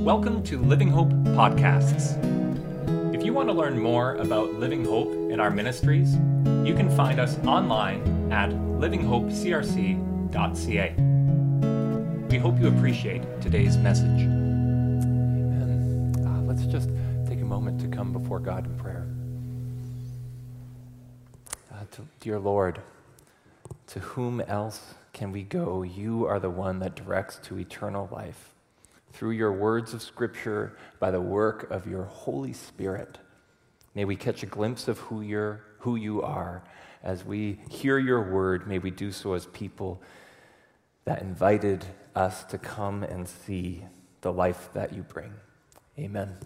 Welcome to Living Hope Podcasts. If you want to learn more about Living Hope and our ministries, you can find us online at livinghopecrc.ca. We hope you appreciate today's message. Amen. Uh, let's just take a moment to come before God in prayer. Uh, to, dear Lord, to whom else can we go? You are the one that directs to eternal life through your words of Scripture, by the work of your Holy Spirit. May we catch a glimpse of who, you're, who you are. As we hear your word, may we do so as people that invited us to come and see the life that you bring. Amen.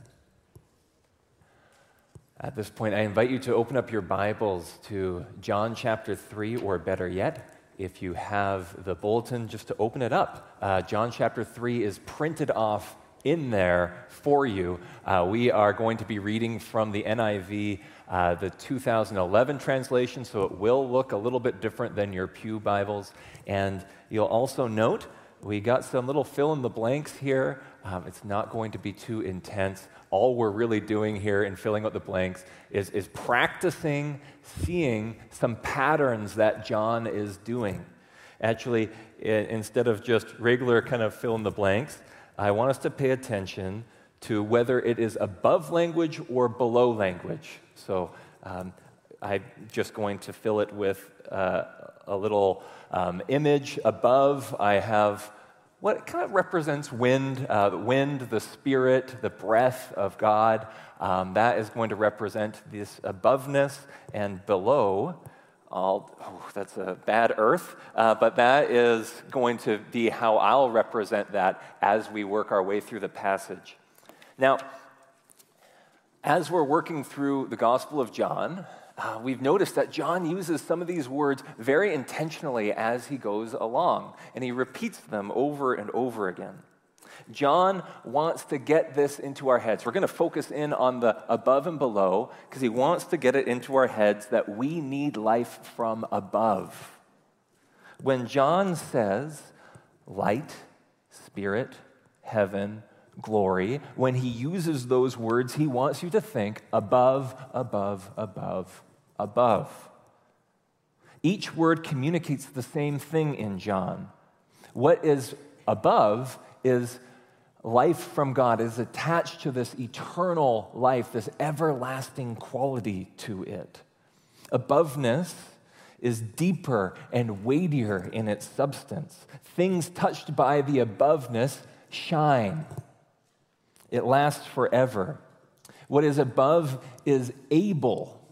At this point, I invite you to open up your Bibles to John chapter 3, or better yet, if you have the bulletin, just to open it up. Uh, John chapter 3 is printed off in there for you. Uh, we are going to be reading from the NIV, uh, the 2011 translation, so it will look a little bit different than your Pew Bibles. And you'll also note we got some little fill in the blanks here. Um, it's not going to be too intense all we're really doing here in filling out the blanks is, is practicing seeing some patterns that John is doing. Actually, instead of just regular kind of fill in the blanks, I want us to pay attention to whether it is above language or below language. So um, I'm just going to fill it with uh, a little um, image above. I have what kind of represents wind, uh, the wind, the spirit, the breath of God. Um, that is going to represent this aboveness, and below, all, oh, that's a bad earth, uh, but that is going to be how I'll represent that as we work our way through the passage. Now, as we're working through the Gospel of John, uh, we've noticed that John uses some of these words very intentionally as he goes along, and he repeats them over and over again. John wants to get this into our heads. We're going to focus in on the above and below because he wants to get it into our heads that we need life from above. When John says light, spirit, heaven, glory, when he uses those words, he wants you to think above, above, above, above. Each word communicates the same thing in John. What is above is life from God, is attached to this eternal life, this everlasting quality to it. Aboveness is deeper and weightier in its substance. Things touched by the aboveness shine, it lasts forever. What is above is able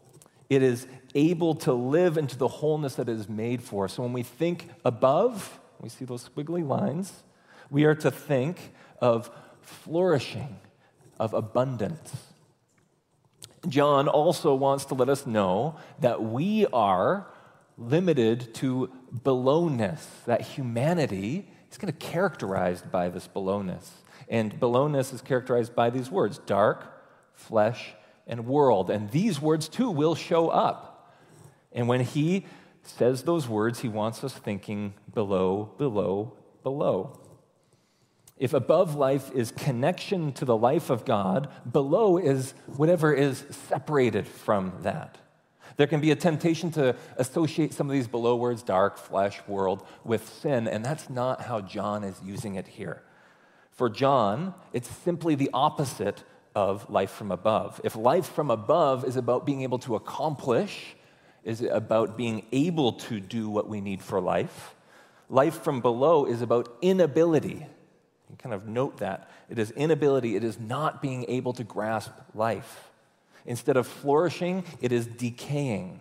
it is able to live into the wholeness that it is made for. So when we think above, we see those squiggly lines, we are to think of flourishing, of abundance. John also wants to let us know that we are limited to belowness, that humanity is kind of characterized by this belowness. And belowness is characterized by these words dark, flesh, and world. And these words too will show up. And when he says those words, he wants us thinking below, below, below. If above life is connection to the life of God, below is whatever is separated from that. There can be a temptation to associate some of these below words, dark, flesh, world, with sin, and that's not how John is using it here. For John, it's simply the opposite of life from above. If life from above is about being able to accomplish, is about being able to do what we need for life, life from below is about inability. You kind of note that. It is inability, it is not being able to grasp life. Instead of flourishing, it is decaying.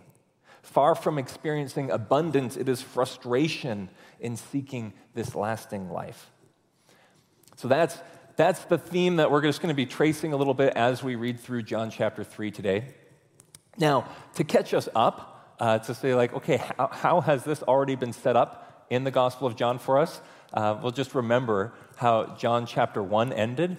Far from experiencing abundance, it is frustration in seeking this lasting life. So that's that's the theme that we're just going to be tracing a little bit as we read through John chapter 3 today. Now, to catch us up, uh, to say, like, okay, how, how, has this already been set up in the Gospel of John for us? Uh, we'll just remember how John chapter 1 ended.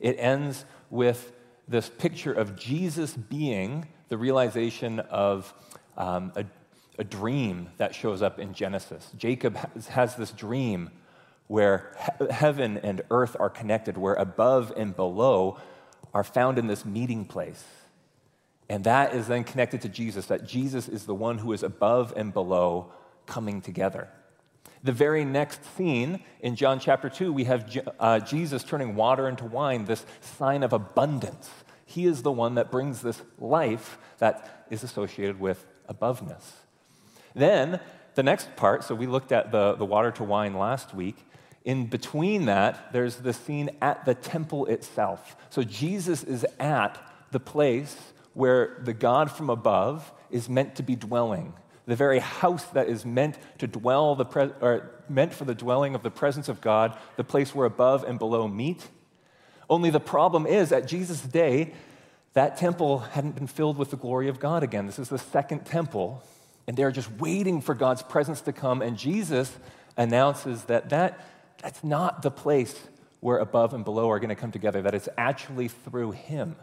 It ends with this picture of Jesus being the realization of um, a, a dream that shows up in Genesis. Jacob has, has this dream where he- heaven and earth are connected, where above and below are found in this meeting place. And that is then connected to Jesus, that Jesus is the one who is above and below coming together. The very next scene in John chapter 2, we have uh, Jesus turning water into wine, this sign of abundance. He is the one that brings this life that is associated with aboveness. Then, the next part, so we looked at the, the water to wine last week. In between that, there's the scene at the temple itself. So Jesus is at the place where the God from above is meant to be dwelling the very house that is meant to dwell the pre- or meant for the dwelling of the presence of God, the place where above and below meet. Only the problem is at Jesus' day, that temple hadn't been filled with the glory of God again. This is the second temple, and they're just waiting for God's presence to come. And Jesus announces that, that that's not the place where above and below are going to come together, that it's actually through Him.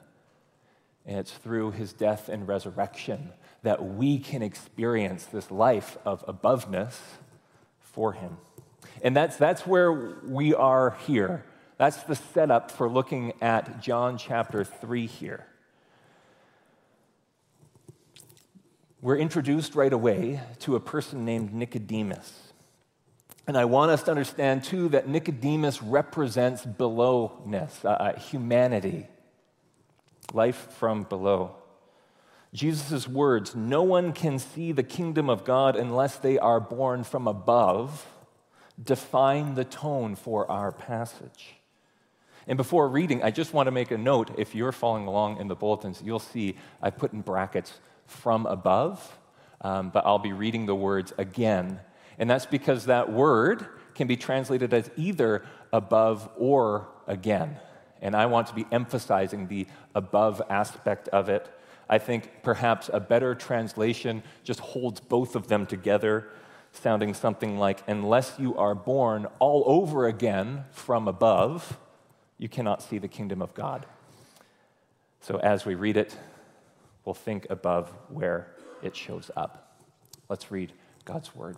And it's through His death and resurrection that we can experience this life of aboveness for Him. And that's, that's where we are here. That's the setup for looking at John chapter 3 here. We're introduced right away to a person named Nicodemus. And I want us to understand, too, that Nicodemus represents belowness, uh, uh humanity, life from below. Jesus' words, no one can see the kingdom of God unless they are born from above, define the tone for our passage. And before reading, I just want to make a note. If you're following along in the bulletins, you'll see I put in brackets from above, um, but I'll be reading the words again. And that's because that word can be translated as either above or again. And I want to be emphasizing the above aspect of it I think perhaps a better translation just holds both of them together, sounding something like, Unless you are born all over again from above, you cannot see the kingdom of God. So as we read it, we'll think above where it shows up. Let's read God's word.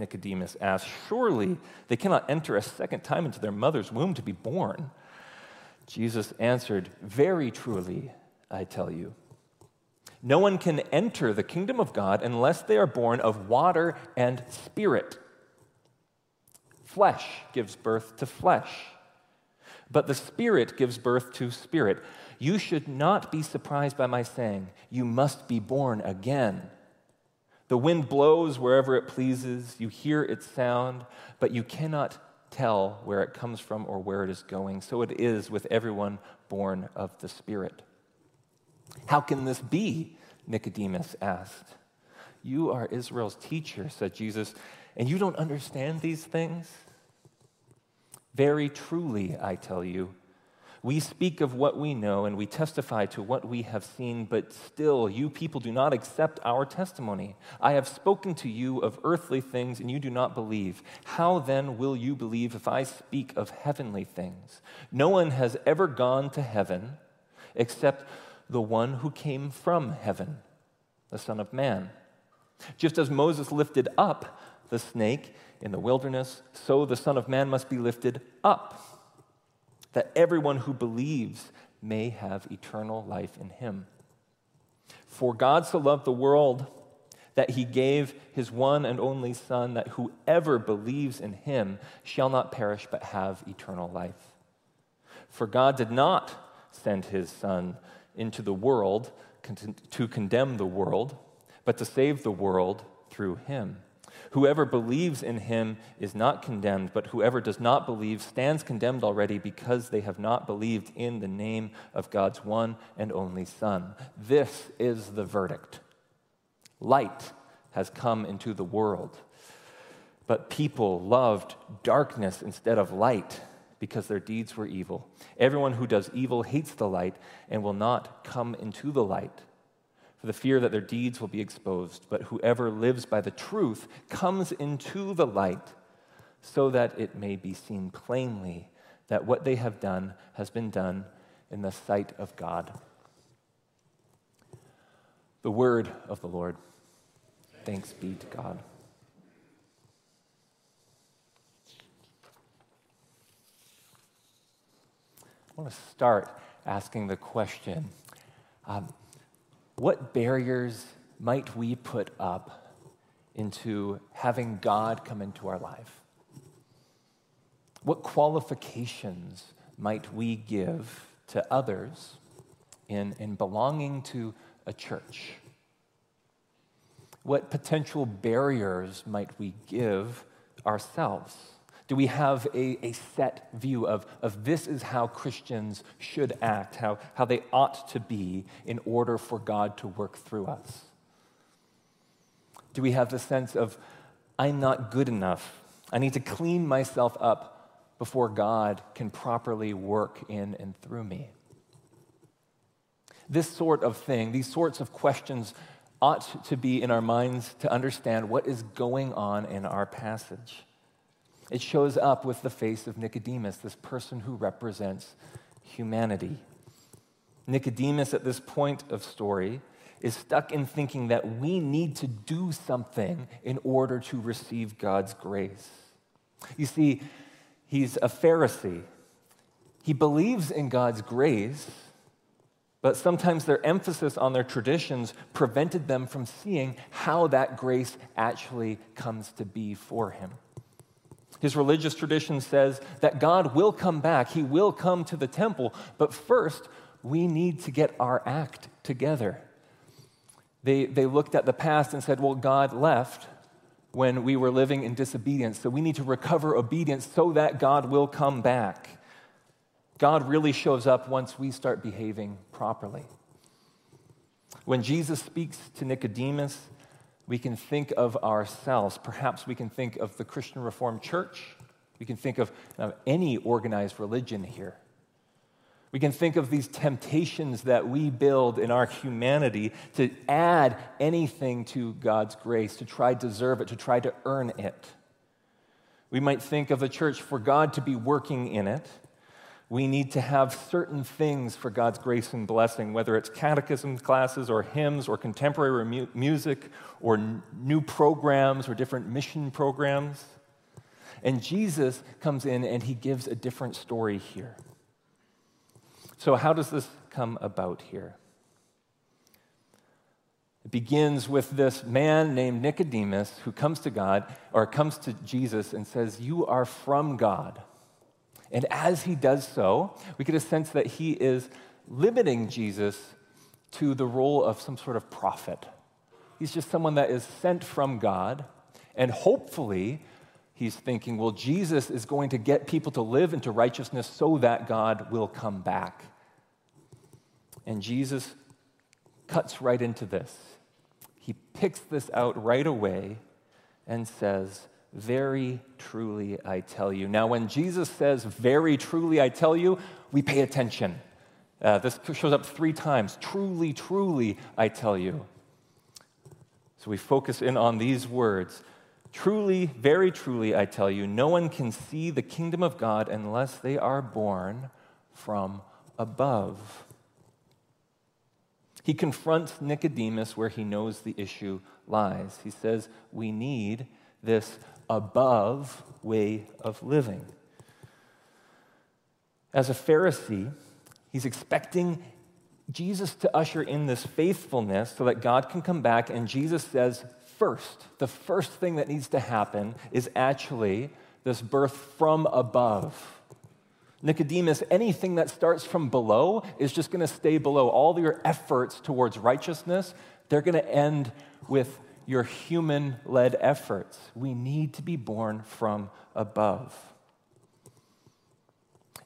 Nicodemus asked. Surely they cannot enter a second time into their mother's womb to be born. Jesus answered, Very truly, I tell you. No one can enter the kingdom of God unless they are born of water and spirit. Flesh gives birth to flesh, but the spirit gives birth to spirit. You should not be surprised by my saying, You must be born again. The wind blows wherever it pleases, you hear its sound, but you cannot tell where it comes from or where it is going. So it is with everyone born of the Spirit. How can this be? Nicodemus asked. You are Israel's teacher, said Jesus, and you don't understand these things? Very truly, I tell you, we speak of what we know and we testify to what we have seen, but still, you people do not accept our testimony. I have spoken to you of earthly things and you do not believe. How then will you believe if I speak of heavenly things? No one has ever gone to heaven except the one who came from heaven, the Son of Man. Just as Moses lifted up the snake in the wilderness, so the Son of Man must be lifted up that everyone who believes may have eternal life in him. For God so loved the world that he gave his one and only Son, that whoever believes in him shall not perish but have eternal life. For God did not send his Son into the world to condemn the world, but to save the world through him. Whoever believes in him is not condemned, but whoever does not believe stands condemned already because they have not believed in the name of God's one and only Son. This is the verdict. Light has come into the world, But people loved darkness instead of light because their deeds were evil. Everyone who does evil hates the light and will not come into the light for the fear that their deeds will be exposed. But whoever lives by the truth comes into the light so that it may be seen plainly that what they have done has been done in the sight of God. The word of the Lord. Thanks be to God. I want to start asking the question um, what barriers might we put up into having God come into our life? What qualifications might we give to others in, in belonging to a church? What potential barriers might we give ourselves? Do we have a, a set view of, of this is how Christians should act, how, how they ought to be in order for God to work through us? Do we have the sense of, I'm not good enough? I need to clean myself up before God can properly work in and through me? This sort of thing, these sorts of questions ought to be in our minds to understand what is going on in our passage. It shows up with the face of Nicodemus, this person who represents humanity. Nicodemus, at this point of story, is stuck in thinking that we need to do something in order to receive God's grace. You see, he's a Pharisee. He believes in God's grace, but sometimes their emphasis on their traditions prevented them from seeing how that grace actually comes to be for him. His religious tradition says that God will come back, He will come to the temple, but first, we need to get our act together. They, they looked at the past and said, Well, God left when we were living in disobedience, so we need to recover obedience so that God will come back. God really shows up once we start behaving properly. When Jesus speaks to Nicodemus, we can think of ourselves. Perhaps we can think of the Christian Reformed Church. We can think of uh, any organized religion here. We can think of these temptations that we build in our humanity to add anything to God's grace, to try to deserve it, to try to earn it. We might think of the church for God to be working in it we need to have certain things for God's grace and blessing, whether it's catechism classes or hymns or contemporary mu- music or n- new programs or different mission programs. And Jesus comes in and he gives a different story here. So, how does this come about here? It begins with this man named Nicodemus who comes to God or comes to Jesus and says, You are from God. And as he does so, we get a sense that he is limiting Jesus to the role of some sort of prophet. He's just someone that is sent from God, and hopefully, he's thinking, well, Jesus is going to get people to live into righteousness so that God will come back. And Jesus cuts right into this. He picks this out right away and says, very truly, I tell you. Now, when Jesus says, Very truly, I tell you, we pay attention. Uh, this shows up three times. Truly, truly, I tell you. So we focus in on these words. Truly, very truly, I tell you, no one can see the kingdom of God unless they are born from above. He confronts Nicodemus where he knows the issue lies. He says, We need this above way of living. As a Pharisee, he's expecting Jesus to usher in this faithfulness so that God can come back. And Jesus says, first, the first thing that needs to happen is actually this birth from above. Nicodemus, anything that starts from below is just going to stay below. All your efforts towards righteousness, they're going to end with your human led efforts. We need to be born from above.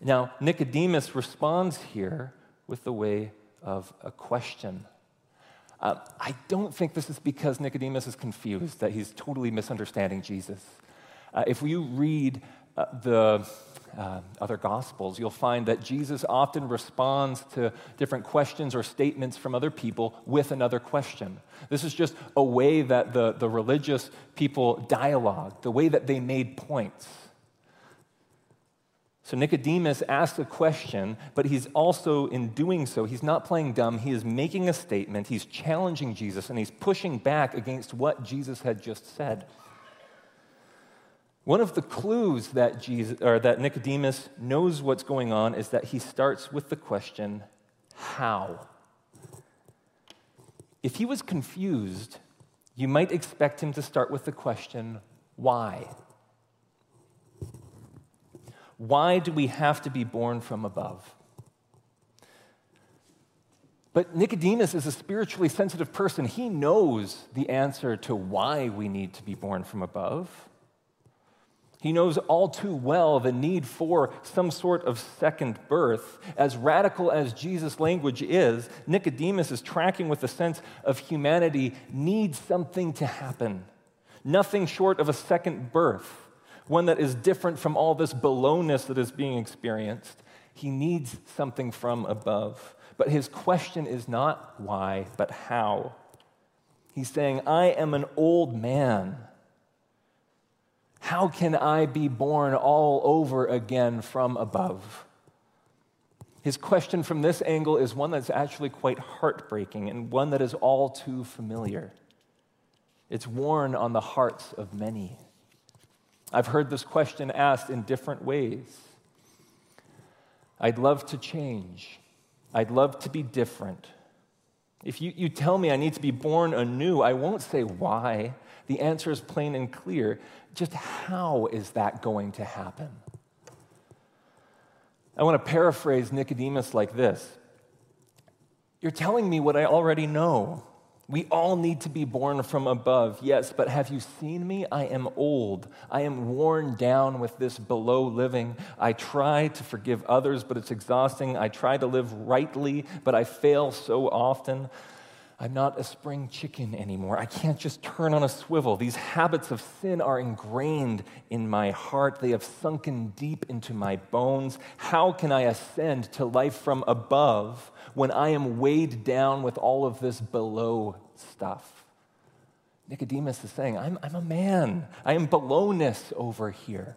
Now, Nicodemus responds here with the way of a question. Uh, I don't think this is because Nicodemus is confused, that he's totally misunderstanding Jesus. Uh, if you read uh, the uh, other Gospels, you'll find that Jesus often responds to different questions or statements from other people with another question. This is just a way that the, the religious people dialogue, the way that they made points. So Nicodemus asks a question, but he's also, in doing so, he's not playing dumb. He is making a statement, he's challenging Jesus, and he's pushing back against what Jesus had just said. One of the clues that, Jesus, or that Nicodemus knows what's going on is that he starts with the question, How? If he was confused, you might expect him to start with the question, Why? Why do we have to be born from above? But Nicodemus is a spiritually sensitive person. He knows the answer to why we need to be born from above. He knows all too well the need for some sort of second birth. As radical as Jesus' language is, Nicodemus is tracking with the sense of humanity needs something to happen. Nothing short of a second birth, one that is different from all this belowness that is being experienced. He needs something from above. But his question is not why, but how. He's saying, I am an old man. How can I be born all over again from above? His question from this angle is one that's actually quite heartbreaking and one that is all too familiar. It's worn on the hearts of many. I've heard this question asked in different ways. I'd love to change. I'd love to be different. If you, you tell me I need to be born anew, I won't say why. The answer is plain and clear. Just how is that going to happen? I want to paraphrase Nicodemus like this You're telling me what I already know. We all need to be born from above, yes, but have you seen me? I am old. I am worn down with this below living. I try to forgive others, but it's exhausting. I try to live rightly, but I fail so often. I'm not a spring chicken anymore. I can't just turn on a swivel. These habits of sin are ingrained in my heart. They have sunken deep into my bones. How can I ascend to life from above when I am weighed down with all of this below stuff? Nicodemus is saying, I'm, I'm a man. I am belowness over here.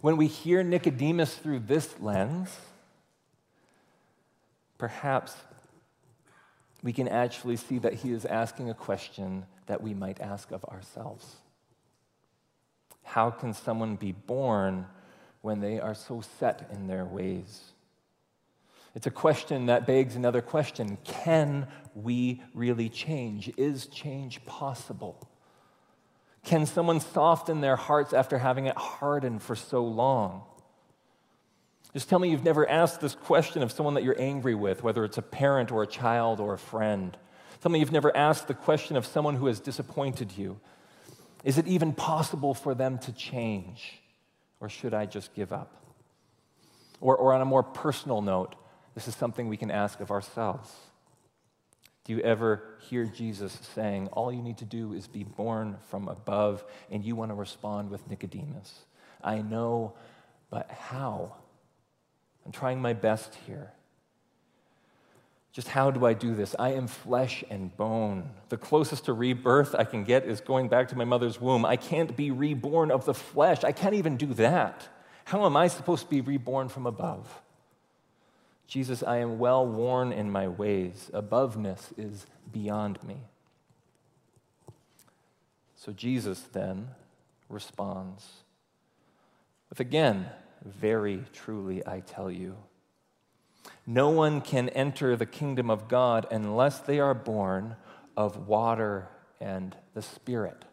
When we hear Nicodemus through this lens, perhaps we can actually see that he is asking a question that we might ask of ourselves How can someone be born when they are so set in their ways? It's a question that begs another question Can we really change? Is change possible? Can someone soften their hearts after having it hardened for so long? Just tell me you've never asked this question of someone that you're angry with, whether it's a parent or a child or a friend. Tell me you've never asked the question of someone who has disappointed you. Is it even possible for them to change? Or should I just give up? Or, or on a more personal note, this is something we can ask of ourselves. Do you ever hear Jesus saying, All you need to do is be born from above, and you want to respond with Nicodemus? I know, but how? I'm trying my best here. Just how do I do this? I am flesh and bone. The closest to rebirth I can get is going back to my mother's womb. I can't be reborn of the flesh. I can't even do that. How am I supposed to be reborn from above? Jesus, I am well worn in my ways. Aboveness is beyond me. So Jesus then responds with again very truly, I tell you. No one can enter the kingdom of God unless they are born of water and the Spirit.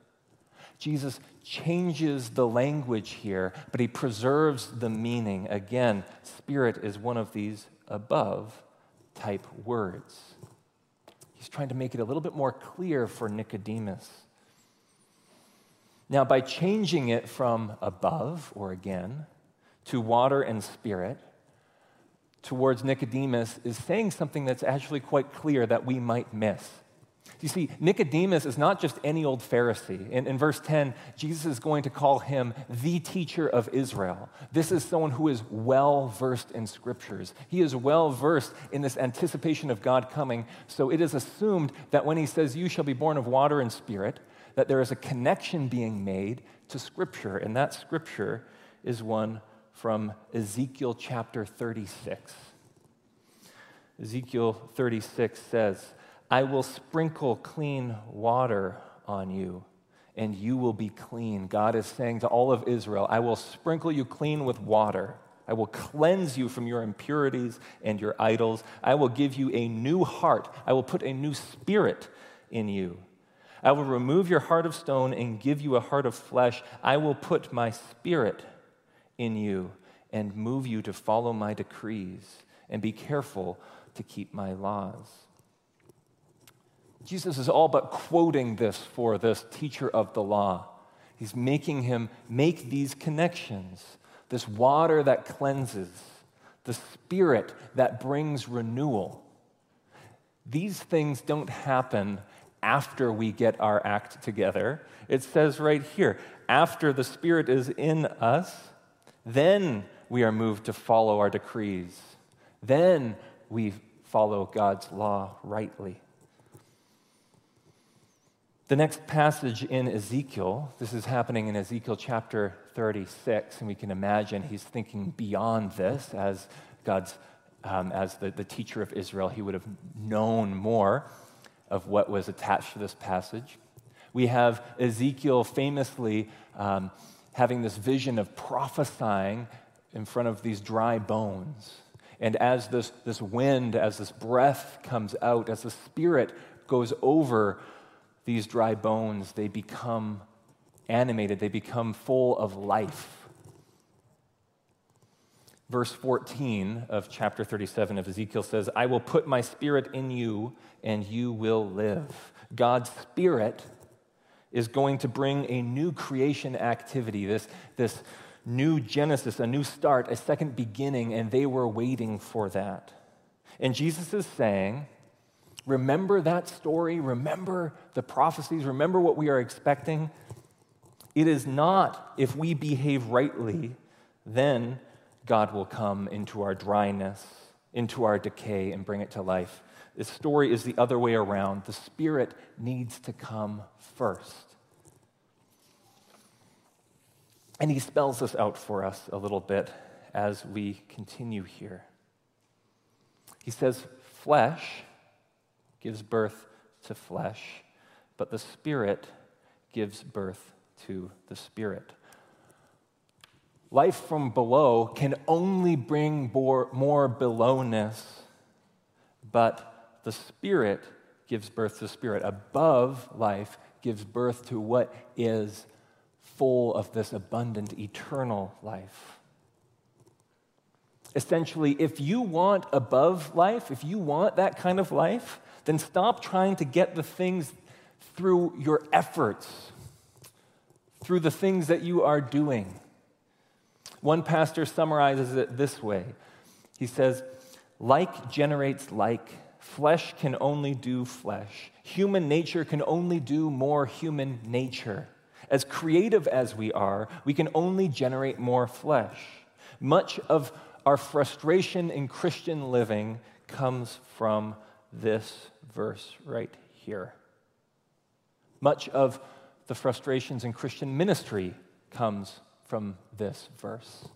Jesus changes the language here, but he preserves the meaning. Again, Spirit is one of these above type words. He's trying to make it a little bit more clear for Nicodemus. Now, by changing it from above or again to water and spirit towards Nicodemus is saying something that's actually quite clear that we might miss. You see, Nicodemus is not just any old Pharisee. In, in, verse 10, Jesus is going to call him the teacher of Israel. This is someone who is well versed in scriptures. He is well versed in this anticipation of God coming. So it is assumed that when he says, You shall be born of water and spirit, that there is a connection being made to scripture. And that scripture is one from Ezekiel chapter 36. Ezekiel 36 says, I will sprinkle clean water on you, and you will be clean. God is saying to all of Israel, I will sprinkle you clean with water. I will cleanse you from your impurities and your idols. I will give you a new heart. I will put a new spirit in you. I will remove your heart of stone and give you a heart of flesh. I will put my spirit in you and move you to follow my decrees and be careful to keep my laws. Jesus is all but quoting this for this teacher of the law. He's making him make these connections this water that cleanses, the spirit that brings renewal. These things don't happen after we get our act together. It says right here after the spirit is in us, then we are moved to follow our decrees. Then we follow God's law rightly. The next passage in Ezekiel, this is happening in Ezekiel chapter 36, and we can imagine he's thinking beyond this as God's, um, as the, the teacher of Israel, he would have known more of what was attached to this passage. We have Ezekiel famously um, having this vision of prophesying in front of these dry bones. And as this, this wind, as this breath comes out, as the Spirit goes over these dry bones, they become animated, they become full of life. Verse 14 of chapter 37 of Ezekiel says, I will put my spirit in you and you will live. God's spirit is going to bring a new creation activity, this, this new Genesis, a new start, a second beginning, and they were waiting for that. And Jesus is saying, Remember that story. Remember the prophecies. Remember what we are expecting. It is not if we behave rightly, then God will come into our dryness, into our decay, and bring it to life. This story is the other way around. The Spirit needs to come first. And he spells this out for us a little bit as we continue here. He says, Flesh gives birth to flesh, but the Spirit gives birth to the Spirit. Life from below can only bring more, belowness, but the Spirit gives birth to Spirit. Above life gives birth to what is full of this abundant eternal life. Essentially, if you want above life, if you want that kind of life, then stop trying to get the things through your efforts, through the things that you are doing. One pastor summarizes it this way he says, Like generates like. Flesh can only do flesh. Human nature can only do more human nature. As creative as we are, we can only generate more flesh. Much of our frustration in Christian living comes from this verse right here. Much of the frustrations in Christian ministry comes from this verse.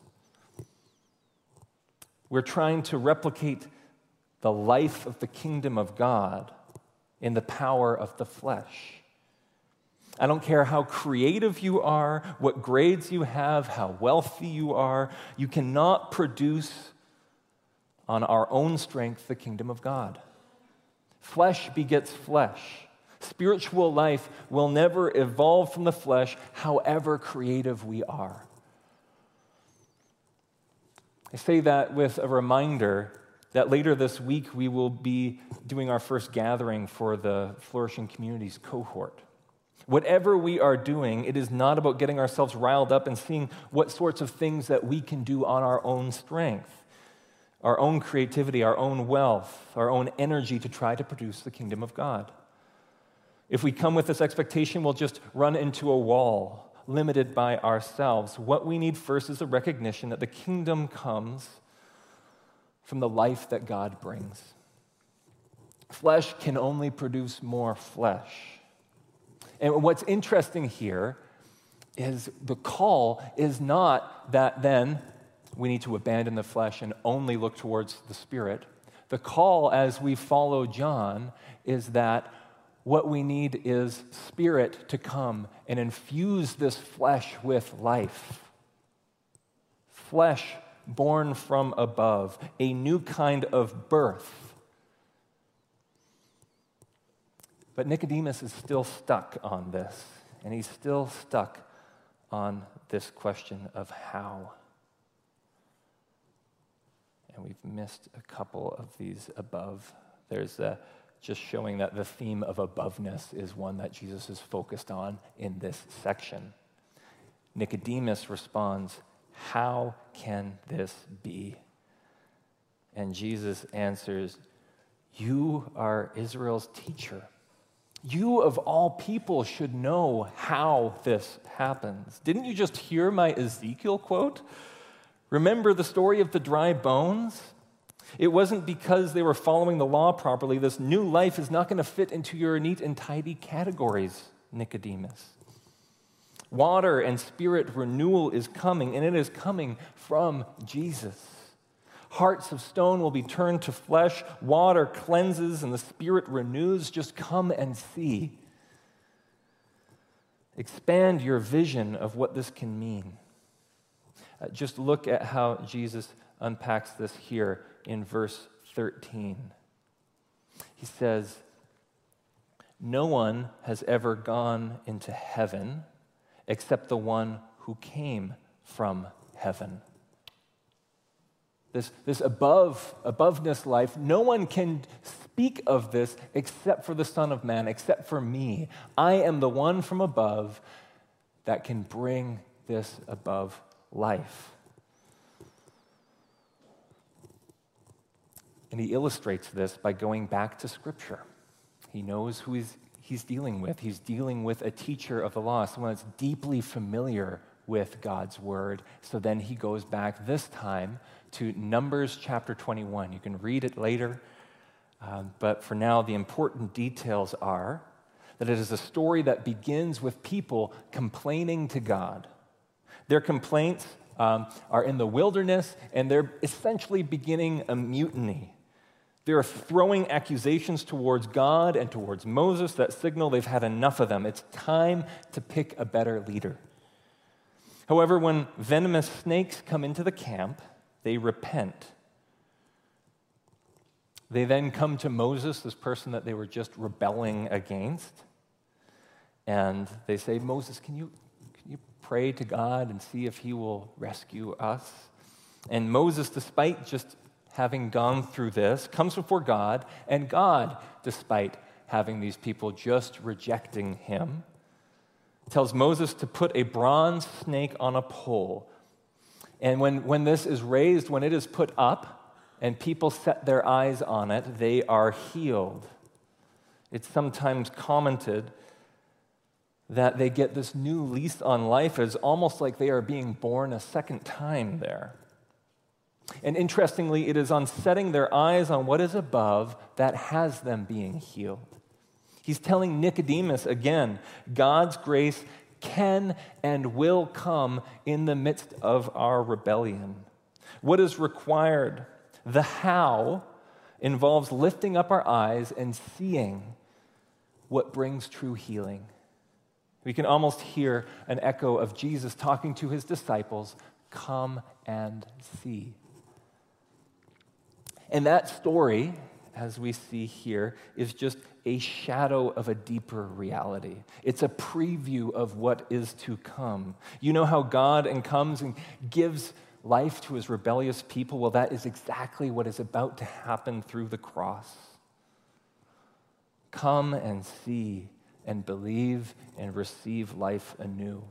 We're trying to replicate the life of the kingdom of God in the power of the flesh. I don't care how creative you are, what grades you have, how wealthy you are, you cannot produce on our own strength the kingdom of God. Flesh begets flesh. Spiritual life will never evolve from the flesh, however creative we are. I say that with a reminder that later this week we will be doing our first gathering for the Flourishing Communities cohort. Whatever we are doing, it is not about getting ourselves riled up and seeing what sorts of things that we can do on our own strength our own creativity, our own wealth, our own energy to try to produce the kingdom of God. If we come with this expectation, we'll just run into a wall, limited by ourselves. What we need first is a recognition that the kingdom comes from the life that God brings. Flesh can only produce more flesh. And what's interesting here is the call is not that then we need to abandon the flesh and only look towards the spirit. The call as we follow John is that what we need is spirit to come and infuse this flesh with life. Flesh born from above, a new kind of birth. But Nicodemus is still stuck on this, and he's still stuck on this question of how. And we've missed a couple of these above. There's a, just showing that the theme of aboveness is one that Jesus is focused on in this section. Nicodemus responds, How can this be? And Jesus answers, You are Israel's teacher. You, of all people, should know how this happens. Didn't you just hear my Ezekiel quote? Remember the story of the dry bones? It wasn't because they were following the law properly. This new life is not going to fit into your neat and tidy categories, Nicodemus. Water and spirit renewal is coming, and it is coming from Jesus. Hearts of stone will be turned to flesh, water cleanses, and the spirit renews. Just come and see. Expand your vision of what this can mean. Uh, just look at how Jesus unpacks this here in verse 13. He says, No one has ever gone into heaven except the one who came from heaven. This, this above, aboveness life, no one can speak of this except for the Son of Man, except for me. I am the one from above that can bring this above life. And he illustrates this by going back to Scripture. He knows who he's, he's dealing with. He's dealing with a teacher of the law, someone that's deeply familiar with God's word. So then he goes back this time to Numbers chapter 21. You can read it later. Um, but for now, the important details are that it is a story that begins with people complaining to God. Their complaints um, are in the wilderness, and they're essentially beginning a mutiny. They're throwing accusations towards God and towards Moses that signal they've had enough of them. It's time to pick a better leader. However, when venomous snakes come into the camp, they repent. They then come to Moses, this person that they were just rebelling against, and they say, Moses, can you, can you pray to God and see if He will rescue us. And Moses, despite just having gone through this, comes before God, and God, despite having these people just rejecting him, tells Moses to put a bronze snake on a pole. And when, when this is raised, when it is put up, and people set their eyes on it, they are healed. It's sometimes commented that they get this new lease on life is almost like they are being born a second time there. And interestingly, it is on setting their eyes on what is above that has them being healed. He's telling Nicodemus again God's grace can and will come in the midst of our rebellion. What is required, the how, involves lifting up our eyes and seeing what brings true healing. We can almost hear an echo of Jesus talking to his disciples come and see. And that story, as we see here, is just a shadow of a deeper reality. It's a preview of what is to come. You know how God and comes and gives life to his rebellious people? Well, that is exactly what is about to happen through the cross. Come and see and believe and receive life anew.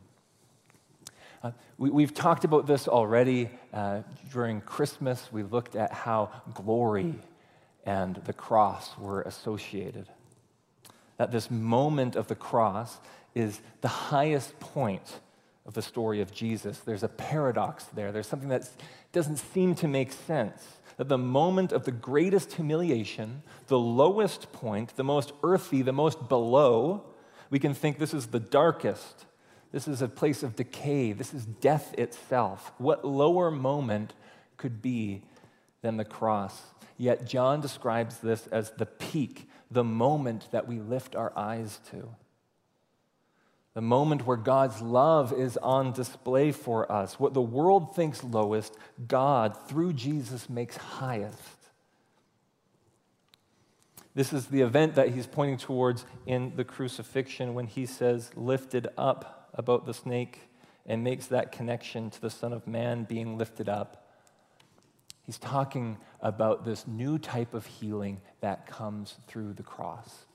Uh, we, have talked about this already uh, during Christmas. We looked at how glory and the cross were associated. that this moment of the cross is the highest point of the story of Jesus. There's a paradox there. There's something that doesn't seem to make sense. That the moment of the greatest humiliation, the lowest point, the most earthy, the most below, we can think this is the darkest. This is a place of decay. This is death itself. What lower moment could be than the cross? Yet John describes this as the peak, the moment that we lift our eyes to the moment where God's love is on display for us. What the world thinks lowest, God, through Jesus, makes highest. This is the event that he's pointing towards in the crucifixion when he says, lifted up about the snake, and makes that connection to the Son of Man being lifted up. He's talking about this new type of healing that comes through the cross.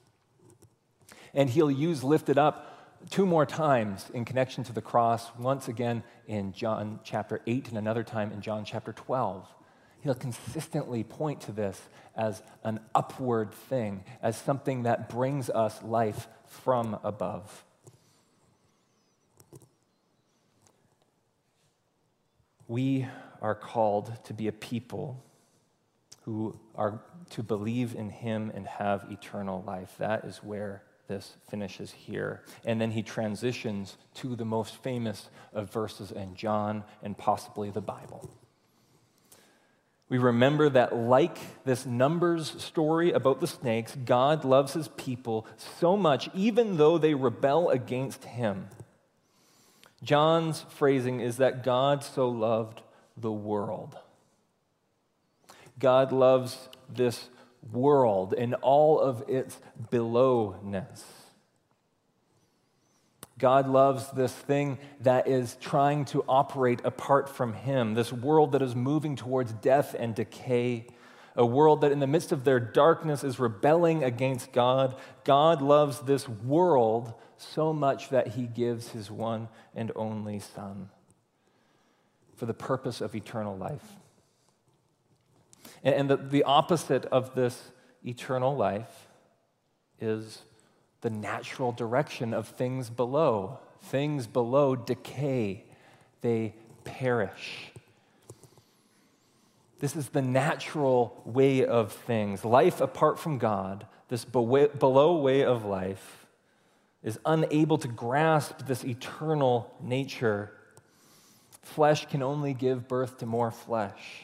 And he'll use lifted up two more times in connection to the cross, once again in John chapter 8 and another time in John chapter 12. He'll consistently point to this as an upward thing, as something that brings us life from above. We are called to be a people who are to believe in Him and have eternal life. That is where this finishes here. And then he transitions to the most famous of verses in John and possibly the Bible. We remember that, like this Numbers story about the snakes, God loves his people so much, even though they rebel against him. John's phrasing is that God so loved the world. God loves this world in all of its belowness. God loves this thing that is trying to operate apart from Him, this world that is moving towards death and decay, a world that in the midst of their darkness is rebelling against God. God loves this world so much that He gives His one and only Son for the purpose of eternal life. And the, the opposite of this eternal life is the natural direction of things below. Things below decay, they perish. This is the natural way of things. Life apart from God, this below way of life, is unable to grasp this eternal nature. Flesh can only give birth to more flesh.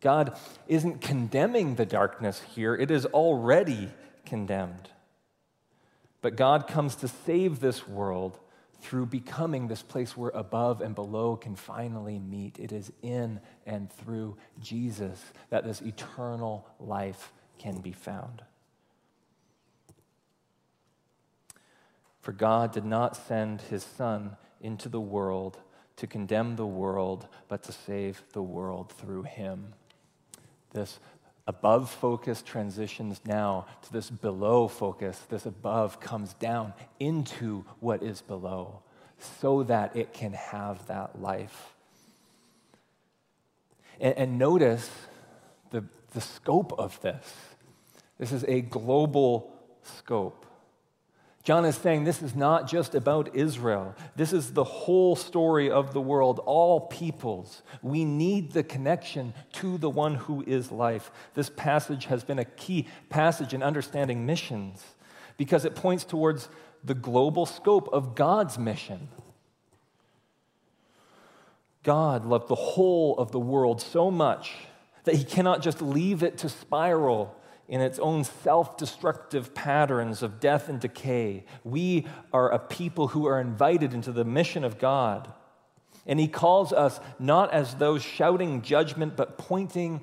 God isn't condemning the darkness here, it is already condemned. But God comes to save this world through becoming this place where above and below can finally meet. It is in and through Jesus that this eternal life can be found. For God did not send his Son into the world to condemn the world, but to save the world through him. This above focus transitions now to this below focus. This above comes down into what is below so that it can have that life. And, and notice the, the scope of this. This is a global scope. John is saying this is not just about Israel. This is the whole story of the world, all peoples. We need the connection to the one who is life. This passage has been a key passage in understanding missions because it points towards the global scope of God's mission. God loved the whole of the world so much that he cannot just leave it to spiral in its own self destructive patterns of death and decay. We are a people who are invited into the mission of God. And He calls us not as those shouting judgment, but pointing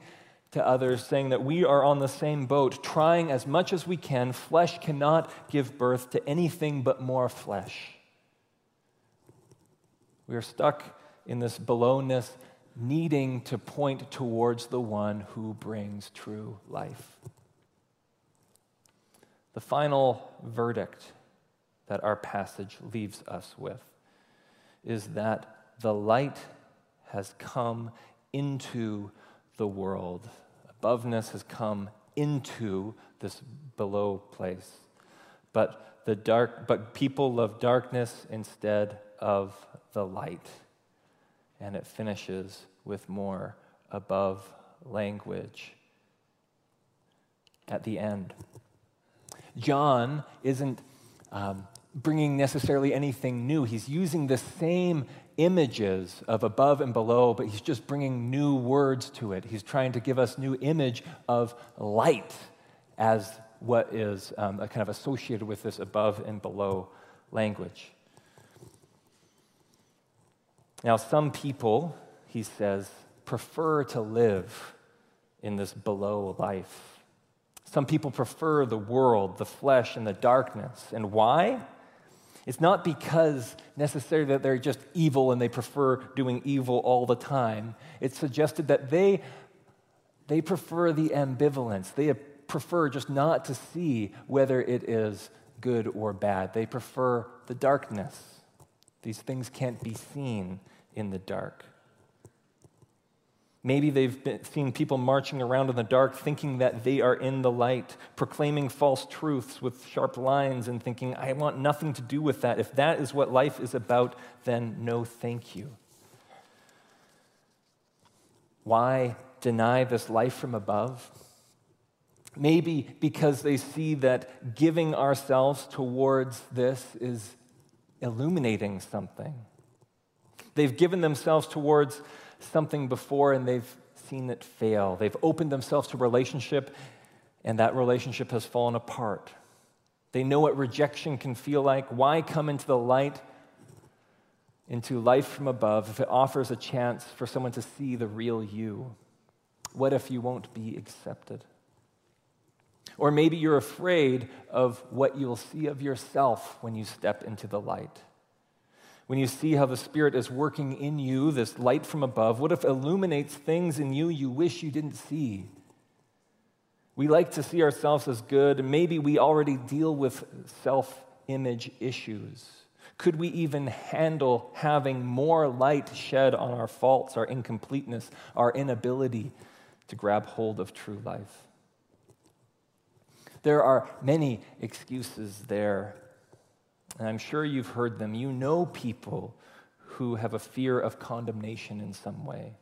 to others, saying that we are on the same boat, trying as much as we can. Flesh cannot give birth to anything but more flesh. We are stuck in this belowness, needing to point towards the one who brings true life. The final verdict that our passage leaves us with is that the light has come into the world. Aboveness has come into this below place. but the dark but people love darkness instead of the light. And it finishes with more above language at the end. John isn't um, bringing necessarily anything new. He's using the same images of above and below, but he's just bringing new words to it. He's trying to give us new image of light as what is um, kind of associated with this above and below language. Now, some people, he says, prefer to live in this below life. Some people prefer the world, the flesh, and the darkness. And why? It's not because necessarily that they're just evil and they prefer doing evil all the time. It's suggested that they, they prefer the ambivalence. They prefer just not to see whether it is good or bad. They prefer the darkness. These things can't be seen in the dark. Maybe they've been, seen people marching around in the dark thinking that they are in the light, proclaiming false truths with sharp lines and thinking, I want nothing to do with that. If that is what life is about, then no thank you. Why deny this life from above? Maybe because they see that giving ourselves towards this is illuminating something. They've given themselves towards something before and they've seen it fail. They've opened themselves to relationship and that relationship has fallen apart. They know what rejection can feel like. Why come into the light, into life from above, if it offers a chance for someone to see the real you? What if you won't be accepted? Or maybe you're afraid of what you'll see of yourself when you step into the light when you see how the Spirit is working in you, this light from above? What if illuminates things in you you wish you didn't see? We like to see ourselves as good, maybe we already deal with self image issues. Could we even handle having more light shed on our faults, our incompleteness, our inability to grab hold of true life? There are many excuses there and I'm sure you've heard them. You know people who have a fear of condemnation in some way,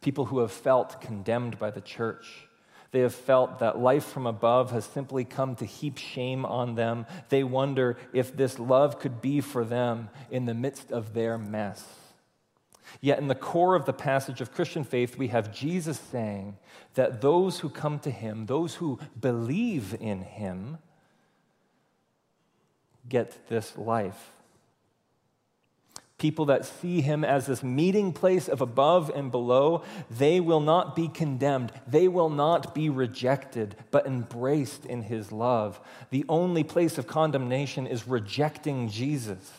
people who have felt condemned by the church. They have felt that life from above has simply come to heap shame on them. They wonder if this love could be for them in the midst of their mess. Yet, in the core of the passage of Christian faith, we have Jesus saying that those who come to him, those who believe in him, get this life. People that see him as this meeting place of above and below, they will not be condemned. They will not be rejected, but embraced in his love. The only place of condemnation is rejecting Jesus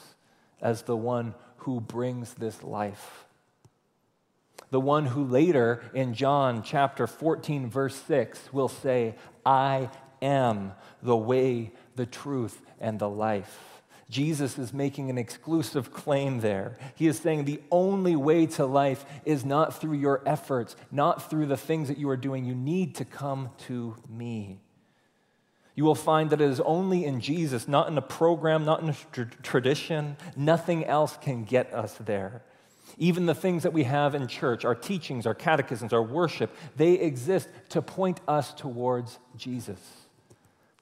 as the one who brings this life. The one who later in John chapter 14, verse 6, will say, I am the way, the truth, and the life. Jesus is making an exclusive claim there. He is saying the only way to life is not through your efforts, not through the things that you are doing. You need to come to me. You will find that it is only in Jesus, not in a program, not in a tr- tradition. Nothing else can get us there. Even the things that we have in church, our teachings, our catechisms, our worship, they exist to point us towards Jesus,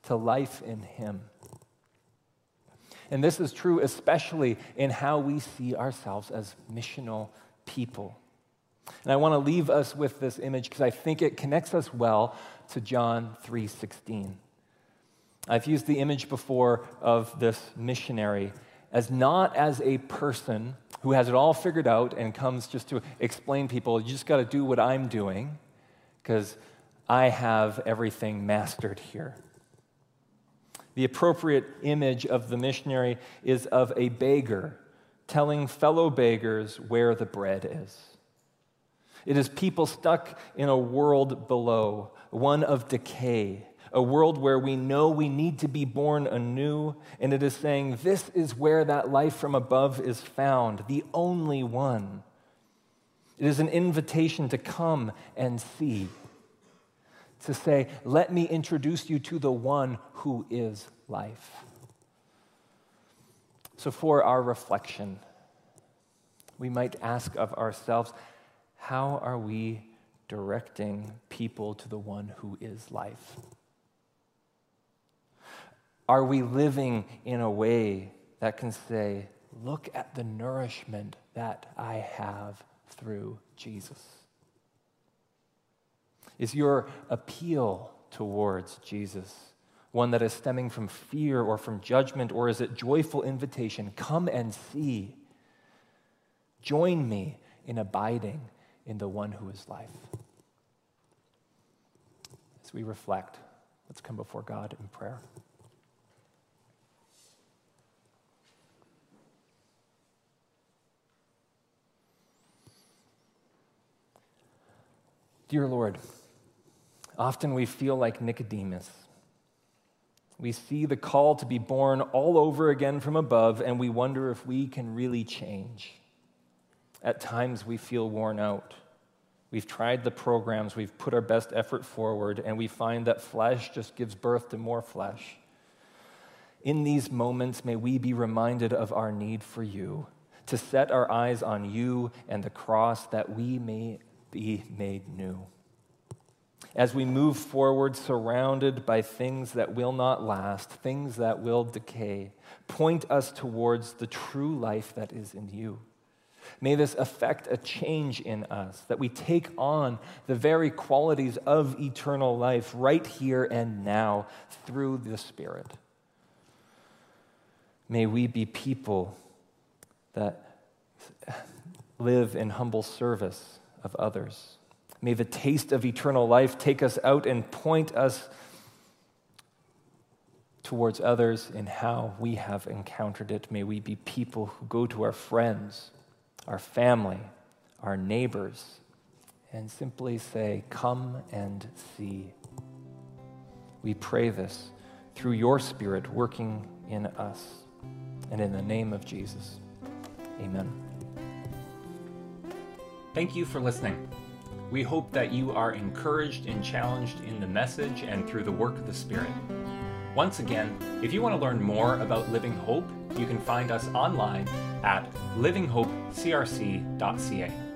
to life in Him. And this is true especially in how we see ourselves as missional people. And I want to leave us with this image because I think it connects us well to John 3:16. I've used the image before of this missionary as not as a person who has it all figured out and comes just to explain people, you just got to do what I'm doing because I have everything mastered here. The appropriate image of the missionary is of a beggar telling fellow beggars where the bread is. It is people stuck in a world below, one of decay, a world where we know we need to be born anew, and it is saying, This is where that life from above is found, the only one. It is an invitation to come and see to say, Let me introduce you to the one who is life. So, for our reflection, we might ask of ourselves, How are we directing people to the one who is life? Are we living in a way that can say, Look at the nourishment that I have through Jesus? Is your appeal towards Jesus one that is stemming from fear or from judgment, or is it joyful invitation? Come and see. Join me in abiding in the one who is life. As we reflect, let's come before God in prayer. Dear Lord, often we feel like Nicodemus. We see the call to be born all over again from above, and we wonder if we can really change. At times, we feel worn out. We've tried the programs, we've put our best effort forward, and we find that flesh just gives birth to more flesh. In these moments, may we be reminded of our need for you, to set our eyes on you and the cross that we may be made new. As we move forward, surrounded by things that will not last, things that will decay, point us towards the true life that is in you. May this affect a change in us, that we take on the very qualities of eternal life right here and now through the Spirit. May we be people that live in humble service of others. May the taste of eternal life take us out and point us towards others in how we have encountered it. May we be people who go to our friends, our family, our neighbors, and simply say, Come and see. We pray this through your Spirit working in us. And in the name of Jesus, amen. Thank you for listening. We hope that you are encouraged and challenged in the message and through the work of the Spirit. Once again, if you want to learn more about Living Hope, you can find us online at livinghopecrc.ca.